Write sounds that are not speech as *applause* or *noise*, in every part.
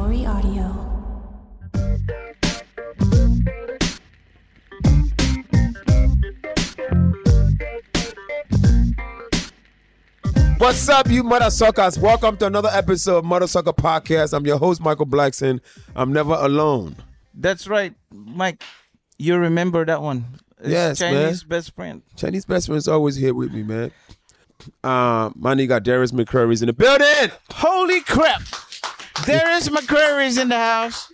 Cavalry Audio. What's up, you mother suckers? Welcome to another episode of Mother Sucker Podcast. I'm your host, Michael Blackson. I'm never alone. That's right, Mike. You remember that one? It's Yes, Chinese man. best friend. Chinese best friend's always here with me, man. Uh, my nigga Darius McCrary's in the building. Holy crap! Darius McCrary's in the house.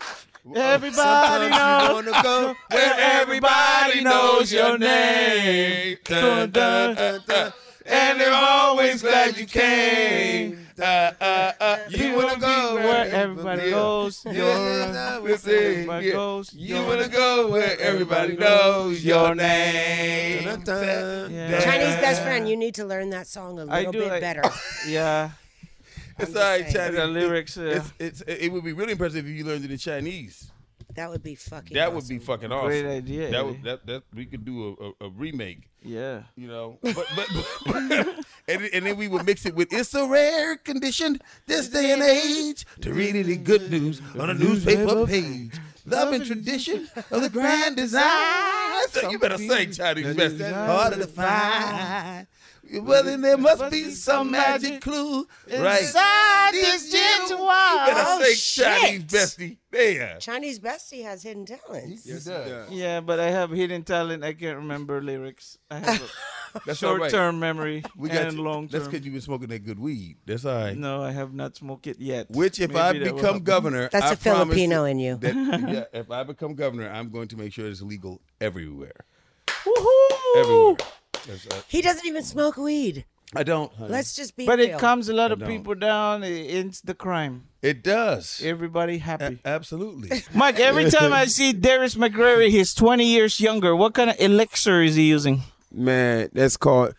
Everybody knows Wanna go where everybody knows your name. Dun, dun, dun, dun. And they're always glad you came. You wanna go where everybody goes. Everybody goes. You wanna go where everybody knows your name. Chinese best friend, you need to learn that song a little do, bit I- better. *laughs* Yeah. It's I'm all right. Chinese. The lyrics, uh, It's, it's, it would be really impressive if you learned it in Chinese. That would be fucking. That would be fucking awesome. Great idea, That would that that we could do a, a, a remake. Yeah. You know, but but, but and, and then we would mix it with "It's a rare condition this day and age to read any good news on a newspaper page." Love and tradition of the grand design. So you better sing Chinese best. Harder to find. Well, then there must be some magic clue right Inside this gentle You wild. better Oh, sing shit. Chinese bestie. There. Chinese bestie has hidden talents. Yeah, but I have hidden talent. I can't remember lyrics. I have a *laughs* That's all right. short-term memory *laughs* We got and long-term. That's because you've been smoking that good weed. That's all right. No, I have not smoked it yet. Which, if Maybe I become governor, That's I a Filipino in you. That, *laughs* yeah, if I become governor, I'm going to make sure it's legal everywhere. Woohoo! Everywhere. That's, He doesn't even smoke weed. I don't. honey. Let's just be But real. it calms a lot of people down. It ends the crime. It does. Everybody A- happy. absolutely. *laughs* Mike, every time I see Darius McCrary, he's 20 years younger. What kind of elixir is he using? Man, that's called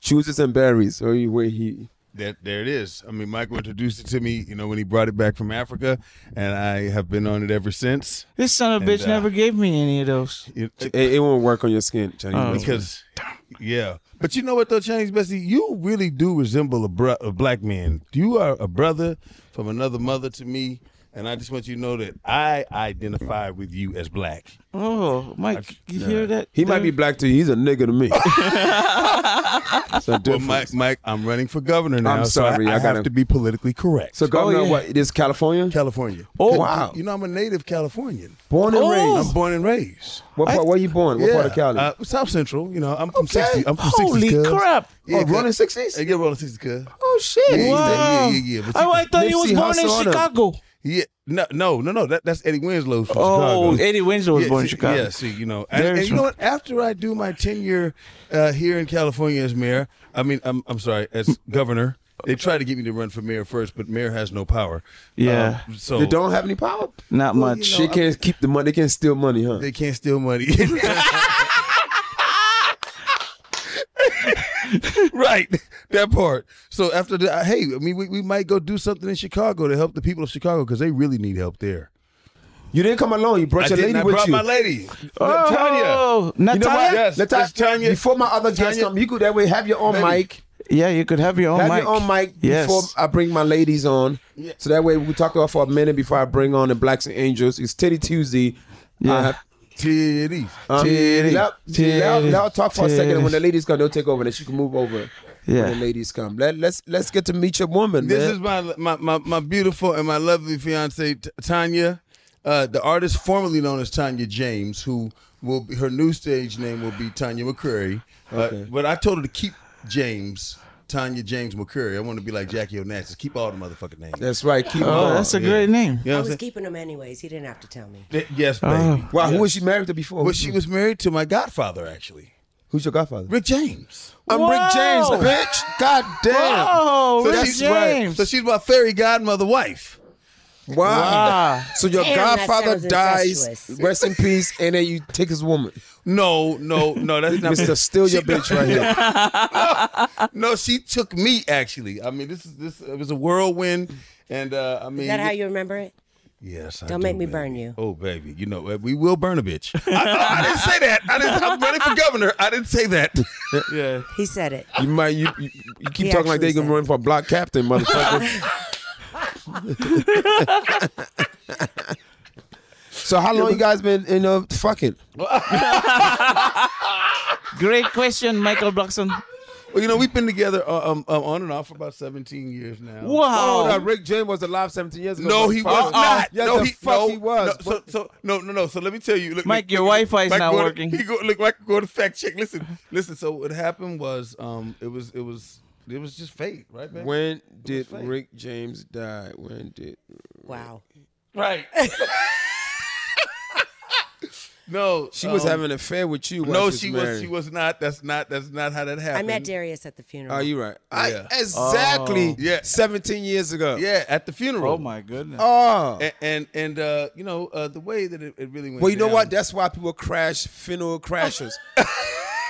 chooses and berries. Or you- where he That there it is. I mean, Michael introduced it to me, you know, when he brought it back from Africa, and I have been on it ever since. This son of a And, bitch uh, never gave me any of those. It- it, it won't work on your skin, Chinese. Oh. best friend. because, yeah. But you know what though, Chinese Bestie, you really do resemble a, bro- a black man. You are a brother from another mother to me. And I just want you to know that I identify with you as black. Oh, Mike, you hear that? He might be black to you. He's a nigga to me. *laughs* That's a Well. Mike, Mike, I'm running for governor now. I'm so I- sorry, I, I have gotta- to be politically correct. So, Governor, Oh, yeah. what? It is California? California. Oh, wow. You know, I'm a native Californian. Born and Oh. raised. I'm born and raised. What part? Where are you born? What part of Cali? Uh, South Central. You know, I'm from Okay. 60. I'm from Holy 60s. crap. Yeah, oh, cuz. rolling sixties. Hey, get rolling 60s, cuz. Oh shit! Yeah, yeah, Wow. yeah, yeah, yeah. But Oh, I thought he Nipsey was born in Hussle him. Chicago. Yeah, no, no, no, no. That, that's Eddie Winslow from Oh, Chicago. Eddie Winslow was yeah, born in Chicago. Yeah, see, you know, and, and you know what? After I do my tenure uh, here in California as mayor, I mean, I'm, I'm sorry, as governor. They tried to get me to run for mayor first, but mayor has no power. Yeah. Um, so They don't have any power. Not Well, much. you They know, can't keep the money. They can't steal money, huh? they can't steal money. *laughs* *laughs* *laughs* right, that part. So after that, hey, I mean, we, we might go do something in Chicago to help the people of Chicago because they really need help there. You didn't come alone. You brought I your lady not with brought you. my lady, oh, Tanya. You know what? Natalia? Yes, Let it's Tanya. Before my other guests come, you could that way have your own Baby. mic. Yeah, you could have your own have mic. your own mic Yes. before I bring my ladies on. Yeah. So that way we can talk about for a minute before I bring on the Blacks and Angels. It's Titty Tuesday. Yeah. I have- Titties. um, Titty, let, titty, let, let her talk for a second. and When the ladies come, they'll take over. Then she can move over. Yeah. When the ladies come, let, let's let's get to meet your woman, This man. is my, my my my beautiful and my lovely fiance T- Tanya, uh, the artist formerly known as Tanya James, who will be her new stage name will be Tanya McCrary. Uh, Okay. But I told her to keep James, Tanya James McCrary. I want to be like Jackie Onassis. Keep all the motherfucking names. That's right. Keep Oh, on. that's a yeah. great name. You know I was keeping them anyways. He didn't have to tell me. Th- Yes, oh. baby. Oh. Wow, who was she married to before? Well, she was married to my godfather, actually, Who's your godfather? Rick James. I'm Whoa. Rick James, bitch. God damn. Oh, Rick she's James. So she's my fairy godmother wife. Wow. Wow. So your Damn, godfather dies, incestuous. rest in peace, and then you take his woman. No, no, no. That's not Mr. Steal Your Bitch *laughs* right here. *laughs* No, she took me actually. I mean, this is this. It was a whirlwind, and uh, I mean, Is that how you remember it? Yes, I Don't do, make me baby. burn you. Oh, baby, you know uh, we will burn a bitch. *laughs* I, I, I didn't say that. I didn't, I'm running for governor. I didn't say that. Yeah. He said it. You might you you, you keep He talking like they actually can run for block captain, motherfucker. So how long you guys been you know fucking? *laughs* Great question, Michael Blackson. Well, you know we've been together uh, um, um, on and off for about 17 years now. Oh, Wow. that Rick James was alive 17 years ago. No, he was motherfucker. not. Yes, no, the he, fuck no, he was. No, so, so no, no, no. So let me tell you, look, Mike, look, your Wi-Fi is Mike, not go to- working. he go, look, Mike, go to fact check. Listen, listen. So what happened was, um, it was, it was, it was just fate, right, man? when did. Rick James die? When did Wow. Right. *laughs* no, she was um, having an affair with you? No, was she was. She was not. That's not. That's not how that happened. I met Darius at the funeral. Oh, you right. Yeah. I, exactly. Oh. Yeah. 17 years ago. Yeah, at the funeral. Oh my goodness. Oh. And and, and uh, you know uh, the way that it, it really went. Well, you know what? That's why people crash funeral crashers. *laughs*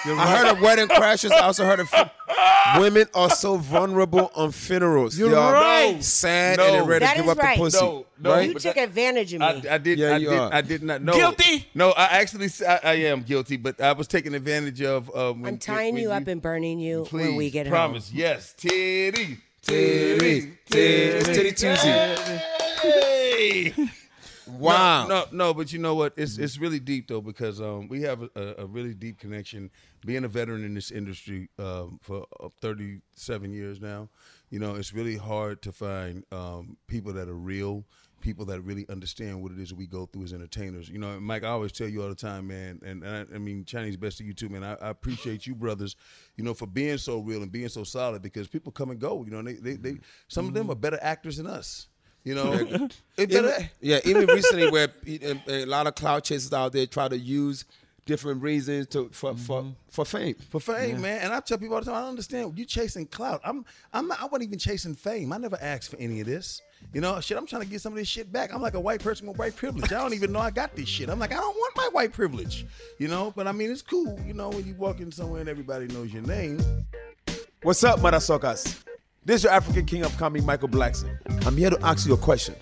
I heard of wedding crashers. I also heard of fu- *laughs* women are so vulnerable on funerals. You're they are right. sad No. and they're ready That to give up right. the pussy. No, no, right? You took that- advantage of me. I, I did. Yeah, I you did. are. I did not know. Guilty? No, I actually. s- I, I am guilty, but I was taking advantage of. Uh, when, I'm tying when you up and burning you Please, when we get promise. home. Yes, Titty, Titty, titty, titty Tuesday. Hey. Wow. No, no, no, but you know what? It's it's really deep though because um, we have a, a, really deep connection. Being a veteran in this industry um, for uh, 37 years now, you know, it's really hard to find um, people that are real, people that really understand what it is we go through as entertainers. You know, Mike, I always tell you all the time, man, and, and I, I mean, Chinese best to you too, man. I, I appreciate you, brothers, you know, for being so real and being so solid because people come and go. You know, they, they, they some of them are better actors than us. You know, they better. Even, yeah, even recently, where a, a lot of cloud chasers out there try to use different reasons to for for, mm-hmm. for fame. for fame, man. And I tell people all the time, I don't understand. You chasing clout. I'm, I'm not. I wasn't even chasing fame. I never asked for any of this. You know, shit. I'm trying to get some of this shit back. I'm like a white person with white privilege. I don't even know I got this shit. I'm like, I don't want my white privilege. You know, but I mean, it's cool. You know, when you walk in somewhere and everybody knows your name. What's up, mother suckers? This is your African King of Comedy, Michael Blackson. I'm here to ask you a question.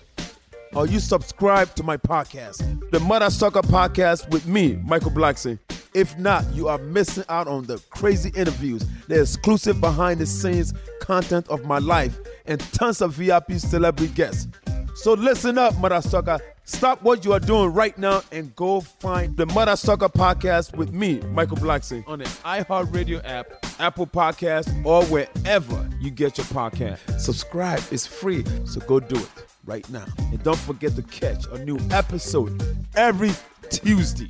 Are you subscribed to my podcast, the Mother Sucker Podcast with me, Michael Blackson? If not, you are missing out on the crazy interviews, the exclusive behind the scenes content of my life, and tons of VIP celebrity guests. So listen up, Mother Sucker. Stop what you are doing right now and go find the Mother Sucker podcast with me, Michael Blackson, on the iHeartRadio app, Apple Podcast, or wherever you get your podcast. Subscribe, it's free, so go do it right now. And don't forget to catch a new episode every Tuesday.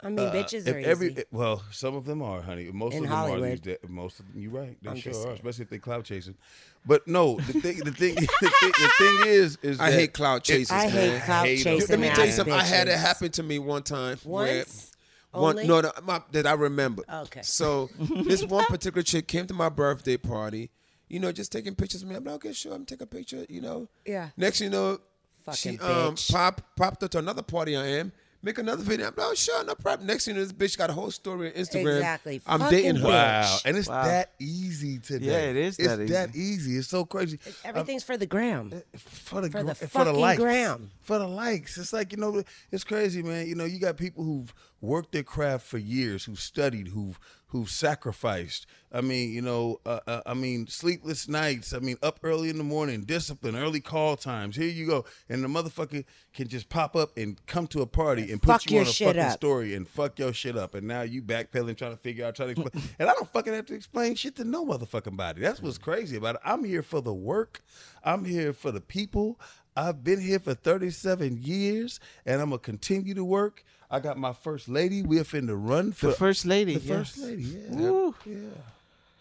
I mean, bitches Uh, If are every easy. well, some of them are, honey. Most In of them are these days. Most of them, you're right. They I'm sure are, saying. especially if they cloud chasing. But no, the thing, *laughs* the thing, the thing, the thing is, is I hate cloud chasers. I hate man. cloud hate 'em. chasing. Let me tell you ass something. I had it happen to me one time. where- Once? One, Only? no, no my, that I remember. Okay. So *laughs* this one particular chick came to my birthday party, you know, just taking pictures of me. I'm like, okay, sure, I'm taking a picture, you know. Yeah. Next, you know, Fucking she um bitch. pop popped up to another party I am. Make another video. I'm like, oh, sure, no problem. Next thing you know, this bitch got a whole story on Instagram. Exactly. I'm Fucking dating her. bitch. Wow, and it's Wow. that easy today. Yeah, it is It's that that easy. It's so crazy. Um, everything's for the gram. Eh, for the For the for the fucking likes. gram. For the likes. It's like you know, it's crazy, man. You know, you got people who've worked their craft for years, who've studied, who've who've sacrificed. I mean, you know, uh, uh, I mean, sleepless nights. I mean, up early in the morning, discipline, early call times. Here you go, and the motherfucker can just pop up and come to a party and put Fuck you your on a shit fucking up. story and fuck your shit up, and now you backpedaling, trying to figure out, trying to explain. *laughs* and I don't fucking have to explain shit to no motherfucking body. That's what's crazy about it. I'm here for the work. I'm here for the people. I've been here for 37 years, and I'm gonna continue to work. I got my first lady. We're finna run for The first lady. The first lady, yeah. Woo.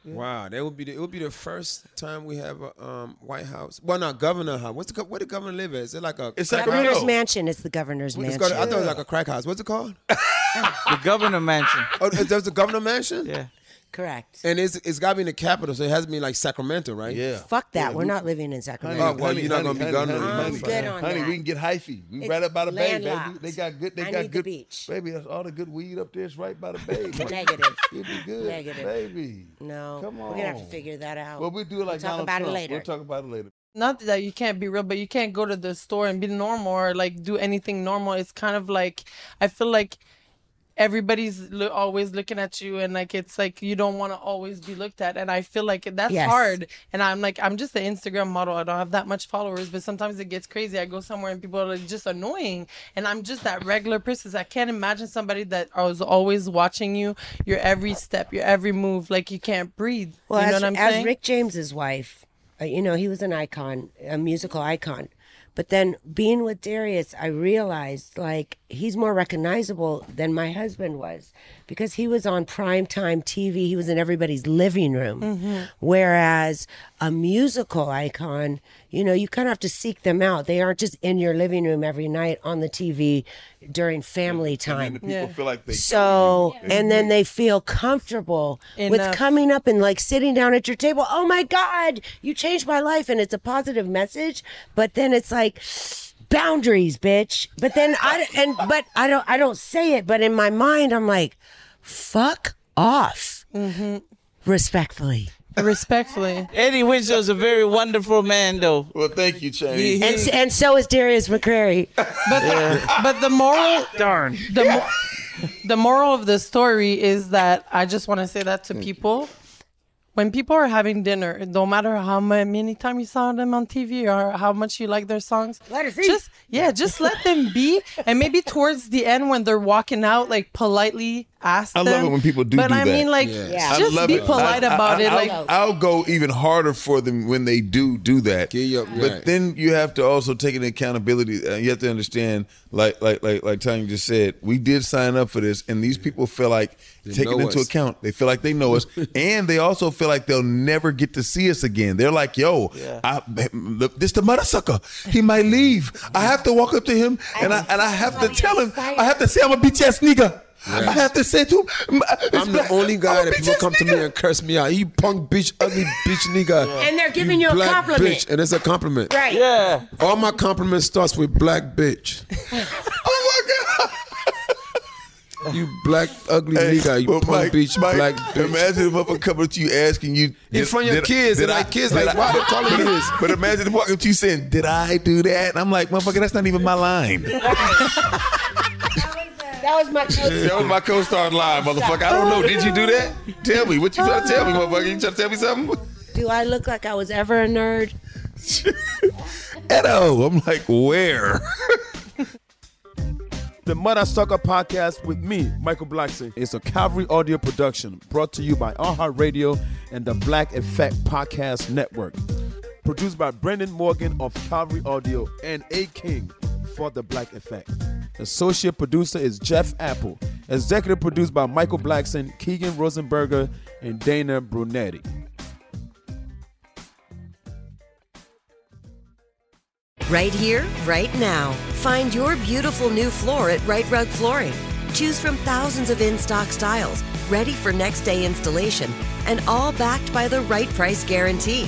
Wow, that would be the, it would be the first time we have a um, White House. Well, not governor house. What's the where the governor live at? Is it like a? It's crack Sacramento. Governor's mansion It's the governor's house? It's mansion. called- I thought it was like a crack house. What's it called? *laughs* The governor mansion. oh, there's the governor mansion. Yeah. Correct. And it's it's got to be in the capital, so it has to be like Sacramento, right? Yeah. Fuck that. Yeah, We're not living in Honey, Sacramento. Oh, well, you're not gonna be honey, honey, I'm honey, good on honey, that. we can get hyphy. We It's right up by the bay, baby. landlocked. They got good. They I got need the good. beach. baby. That's all the good weed up there is right by the bay. *laughs* Negative. You'll be good, Negative. baby. No. Come on. We're going to have to on. figure that out. Well, we'll do it like We'll talk Donald about it Trump. later. We'll talk about it later. not that you can't be real, but you can't go to the store and be normal or like do anything normal. It's kind of like I feel like everybody's lo- always looking at you and like it's like you don't want to always be looked at and i feel like that's Yes. hard and i'm like i'm just an instagram model i don't have that much followers but sometimes it gets crazy i go somewhere and people are like just annoying and i'm just that regular person i can't imagine somebody that was always watching you your every step your every move like you can't breathe Well, you know as, what i'm as Rick James's wife, uh, you know, he was an icon, a musical icon. But then being with Darius, I realized like he's more recognizable than my husband was because he was on primetime TV. He was in everybody's living room. Mm-hmm. Whereas a musical icon, you know, you kind of have to seek them out. They aren't just in your living room every night on the TV during family time. people Yeah. feel like they So, and then they feel comfortable with coming up and like sitting down at your table. Oh my God, you changed my life. And it's a positive message. But then it's like, boundaries, bitch. But then I, and, but I don't, I don't say it. But in my mind, I'm like, fuck off. Mm-hmm. Respectfully. respectfully Eddie Winslow's a very wonderful man, though. Well, thank you, Change. And, and so is Darius McCrary. *laughs* But the, but the moral Darn. the mo- the moral of the story is that I just want to say that to people. When people are having dinner, no matter how many times you saw them on TV or how much you like their songs, Let us eat. just yeah, just let them be. And maybe towards the end, when they're walking out, like politely ask I them. love it when people do that. But do I that. mean, like, Yeah. I just love be it. polite I- I- about it. I'll, Like, I'll go even harder for them when they do do that. Get you But right. then you have to also take an accountability. Uh, you have to understand, like like like like Tanya just said, we did sign up for this, and these people feel like taking know into us. account. They feel like they know us, *laughs* and they also feel like they'll never get to see us again. They're like, "Yo, I, look, this the mother sucker. He might leave. I have to walk up to him, and I and I have to tell him. I have to say I'm a bitch ass nigga." I have to say to him, I'm the only guy that people come to me and curse me out. You punk bitch, ugly bitch nigga. And they're giving you a black compliment. Bitch, and it's a compliment. Right. Yeah. All my compliments starts with black bitch. *laughs* Oh my god! *laughs* You black ugly Hey, nigga. You punk Mike, bitch, Mike, black bitch. Imagine the motherfucker coming to you asking you In front of your kids, and like kids like, why they *laughs* calling you this? But imagine them walking up to you saying, "Did I do that?" And I'm like, "Motherfucker, that's not even my line." That was my that was my co-star line, motherfucker. I don't know. Did you do that? Tell me. What you trying to tell me, motherfucker? You trying to tell me something? Do I look like I was ever a nerd? *laughs* Edo. I'm like, where? The Mother Sucker Podcast with me, Michael Blackson, It's a Cavalry audio production brought to you by iHeart Radio and the Black Effect Podcast Network. Produced by Brendan Morgan of Cavalry Audio and A King for the Black Effect. Associate producer is Jeff Apple. Executive produced by Michael Blackson, Keegan Rosenberger, and Dana Brunetti. Right here, right now. Find your beautiful new floor at Rite Rug Flooring. Choose from thousands of in stock styles, ready for next day installation, and all backed by the right price guarantee.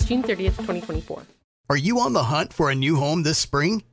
June 30th, 2024. Are you on the hunt for a new home this spring,